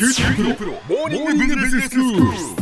QT プロ,プロモーニングビジネススクール。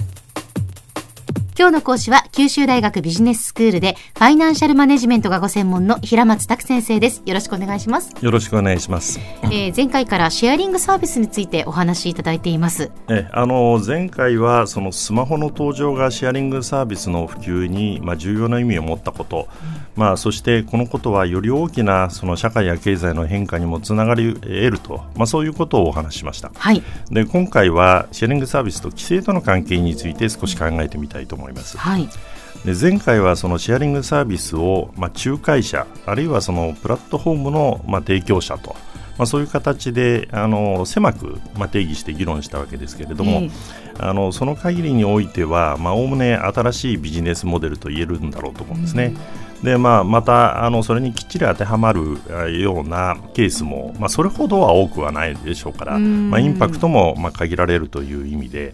今日の講師は九州大学ビジネススクールでファイナンシャルマネジメントがご専門の平松卓先生です。よろしくお願いします、よろしくお願いします。えー前回からシェアリングサービスについてお話しいただいています。えあの前回はそのスマホの登場がシェアリングサービスの普及に、まあ、重要な意味を持ったこと、まあ、そしてこのことはより大きなその社会や経済の変化にもつながり得ると、まあ、そういうことをお話ししました。はい。で今回はシェアリングサービスと規制との関係について少し考えてみたいと思います。はい。で前回はそのシェアリングサービスを、まあ、仲介者あるいはそのプラットフォームの、まあ、提供者と、まあ、そういう形であの狭く、まあ、定義して議論したわけですけれども、ええ。あのその限りにおいてはまあおおむね新しいビジネスモデルと言えるんだろうと思うんですね。でまあ、またあのそれにきっちり当てはまるあようなケースも、まあ、それほどは多くはないでしょうから、うん。まあ、インパクトもまあ限られるという意味で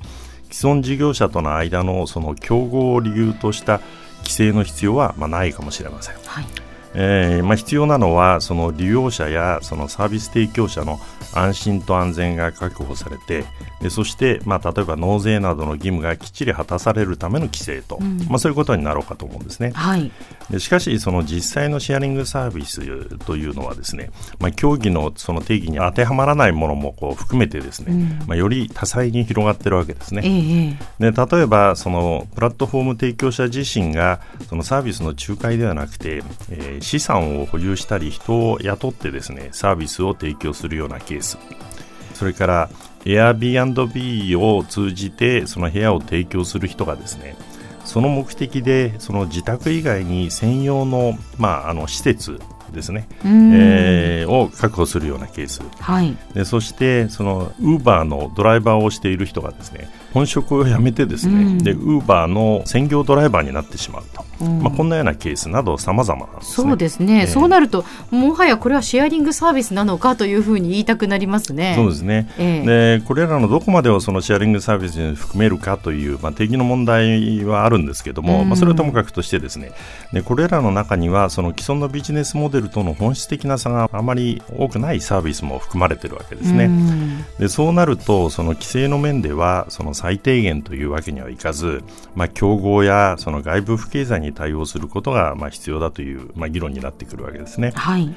既存事業者との間のその競合を理由とした規制の必要はまないかもしれません。はいえーまあ、必要なのはその利用者やそのサービス提供者の安心と安全が確保されてでそして、まあ、例えば納税などの義務がきっちり果たされるための規制と、うんまあ、そういうことになろうかと思うんですね。はいでしかし、その実際のシェアリングサービスというのはですね、まあ、競技のその定義に当てはまらないものもこう含めてですね、うんまあ、より多彩に広がっているわけですね。ええええで例えばそのプラットフォーム提供者自身がそのサービスの仲介ではなくて、えー資産を保有したり人を雇ってですねサービスを提供するようなケース。それから Airbnb を通じてその部屋を提供する人がですねその目的でその自宅以外に専用の,、まあ、あの施設ですね、うん。えーを確保するようなケース。はい。でそしてそのウーバーのドライバーをしている人がですね本職を辞めてですね、うん。でウーバーの専業ドライバーになってしまうと、うん。まあ、こんなようなケースなど様々なんですね。そうですね、ええ。そうなるともはやこれはシェアリングサービスなのかというふうに言いたくなりますね。そうですね、ええ。でこれらのどこまでをそのシェアリングサービスに含めるかという、まあ、定義の問題はあるんですけども、うん。まあ、それはともかくとしてですねでこれらの中にはその既存のビジネスモデルとの本質的な差があまり多くないサービスも含まれているわけですね。うん。でそうなるとその規制の面ではその最低限というわけにはいかず、まあ、競合やその外部不経済に対応することがまあ必要だという、まあ、議論になってくるわけですね。はい。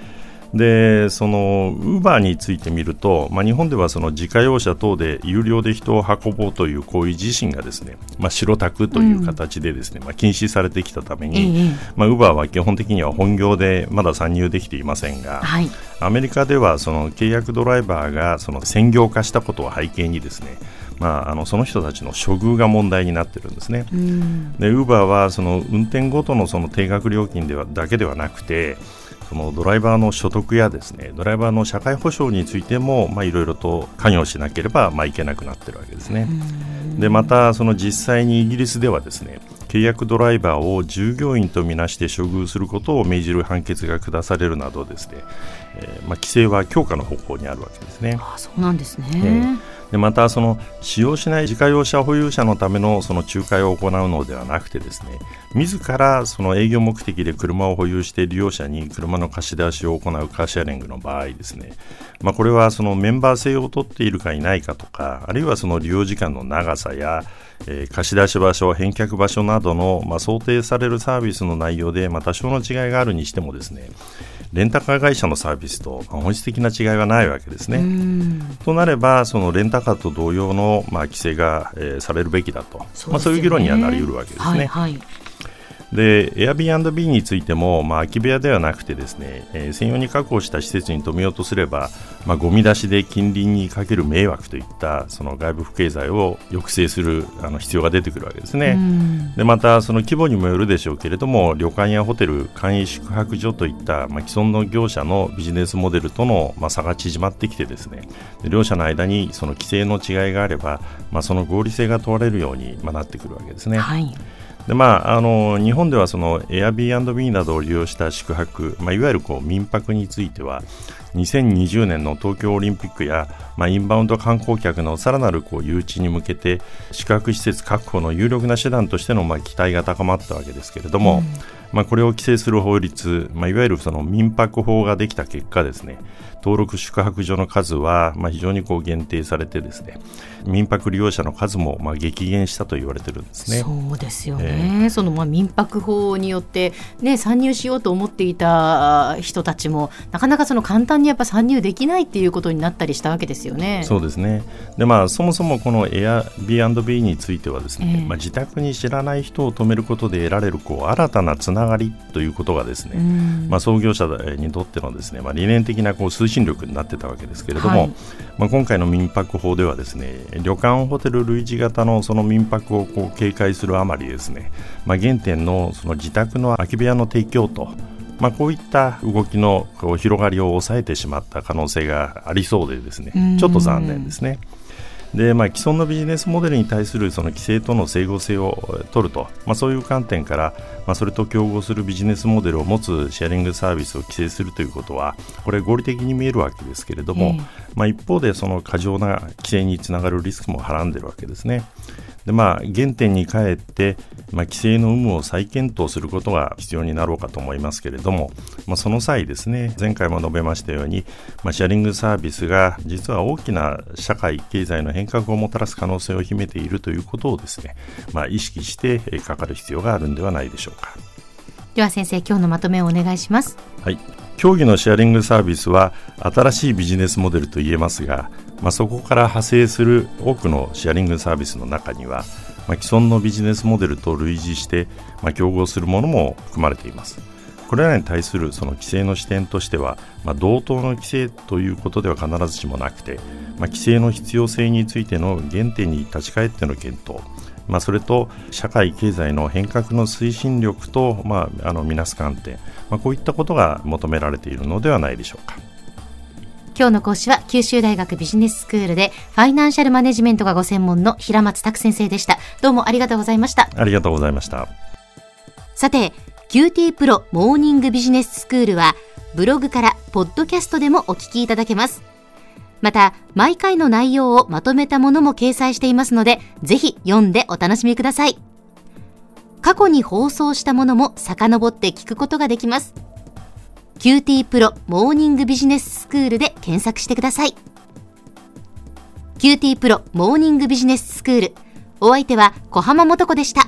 でそのウーバーについてみると、まあ、日本ではその自家用車等で有料で人を運ぼうという行為自身がですね、まあ、白タクという形でですね、まあ、禁止されてきたためえに、え。まあ、ウーバーは基本的には本業でまだ参入できていませんが、はい。アメリカではその契約ドライバーがその専業化したことを背景にですね、まあ、あのその人たちの処遇が問題になってるんですね。うんでウーバーはその運転ごとのその定額料金ではだけではなくてそのドライバーの所得やですねドライバーの社会保障についてもまあいろいろと関与しなければまあいけなくなってるわけですね。でまたその実際にイギリスではですね契約ドライバーを従業員とみなして処遇することを命じる判決が下されるなどですね、えーまあ、規制は強化の方向にあるわけですね。あそうなんですね、えでまたその使用しない自家用車保有者のためのその仲介を行うのではなくてですね自らその営業目的で車を保有して利用者に車の貸し出しを行うカーシェアリングの場合ですね、まあ、これはそのメンバー制を取っているかいないかとかあるいはその利用時間の長さやえー貸し出し場所、返却場所などの、まあ、想定されるサービスの内容で、まあ、多少の違いがあるにしてもですねレンタカー会社のサービスとまあ本質的な違いはないわけですね。うんとなれば、そのレンタカーと同様の、まあ、規制が、えーされるべきだと、そうねまあ、そういう議論にはなり得るわけですね。はいはいで Airbnb についても、まあ、空き部屋ではなくてですね、えー専用に確保した施設に止めようとすれば、まあ、ゴミ出しで近隣にかける迷惑といったその外部不経済を抑制するあの必要が出てくるわけですね。うんでまたその規模にもよるでしょうけれども旅館やホテル簡易宿泊所といった、まあ、既存の業者のビジネスモデルとの、まあ、差が縮まってきてですねで両者の間にその規制の違いがあれば、まあ、その合理性が問われるように、まあ、なってくるわけですね。はいでまあ、あの日本ではその Airbnb などを利用した宿泊、まあ、いわゆるこう民泊については2020年の東京オリンピックや、まあ、インバウンド観光客のさらなるこう誘致に向けて宿泊施設確保の有力な手段としてのまあ期待が高まったわけですけれども、まあ、これを規制する法律、まあ、いわゆるその民泊法ができた結果ですね登録宿泊所の数は、まあ、非常にこう限定されてですね民泊利用者の数もまあ激減したと言われてるんですね。そうですよね、えー、そのまあ民泊法によって、ね、参入しようと思っていた人たちもなかなかその簡単にやっぱ参入できないっていうことになったりしたわけですよね。そうですね。で、まあ、そもそもこの Airbnb についてはですね、えー、まあ、自宅に知らない人を泊めることで得られるこう新たなつながりということがですね、まあ、創業者にとってのですね、まあ、理念的なこう推進力になってたわけですけれども、はい、まあ、今回の民泊法ではですね旅館ホテル類似型のその民泊をこう警戒するあまりですね、まあ、原点のその自宅の空き部屋の提供とまあ、こういった動きのこう広がりを抑えてしまった可能性がありそうでですねちょっと残念ですね。でまあ、既存のビジネスモデルに対するその規制との整合性を取ると、まあ、そういう観点から、まあ、それと競合するビジネスモデルを持つシェアリングサービスを規制するということはこれ合理的に見えるわけですけれども、まあ、一方でその過剰な規制につながるリスクもはらんでいるわけですね。でまあ、原点に帰って、まあ、規制の有無を再検討することが必要になろうかと思いますけれども、まあ、その際ですね前回も述べましたように、まあ、シェアリングサービスが実は大きな社会経済の変革をもたらす可能性を秘めているということをですね、まあ、意識してかかる必要があるんではないでしょうか。では先生今日のまとめをお願いします。はい。競技のシェアリングサービスは新しいビジネスモデルと言えますがまあ、そこから派生する多くのシェアリングサービスの中には、まあ、既存のビジネスモデルと類似して、まあ、競合するものも含まれています。これらに対するその規制の視点としては、まあ、同等の規制ということでは必ずしもなくて、まあ、規制の必要性についての原点に立ち返っての検討、まあ、それと社会経済の変革の推進力と、まあ、あの見なす観点、まあ、こういったことが求められているのではないでしょうか。今日の講師は九州大学ビジネススクールでファイナンシャルマネジメントがご専門の平松卓先生でした。どうもありがとうございました。ありがとうございました。さて、QT プロモーニングビジネススクールはブログからポッドキャストでもお聞きいただけます。また、毎回の内容をまとめたものも掲載していますので、ぜひ読んでお楽しみください。過去に放送したものも遡って聞くことができます。QT プロモーニングビジネススクールで検索してください。QT プロモーニングビジネススクール。お相手は小浜もとこでした。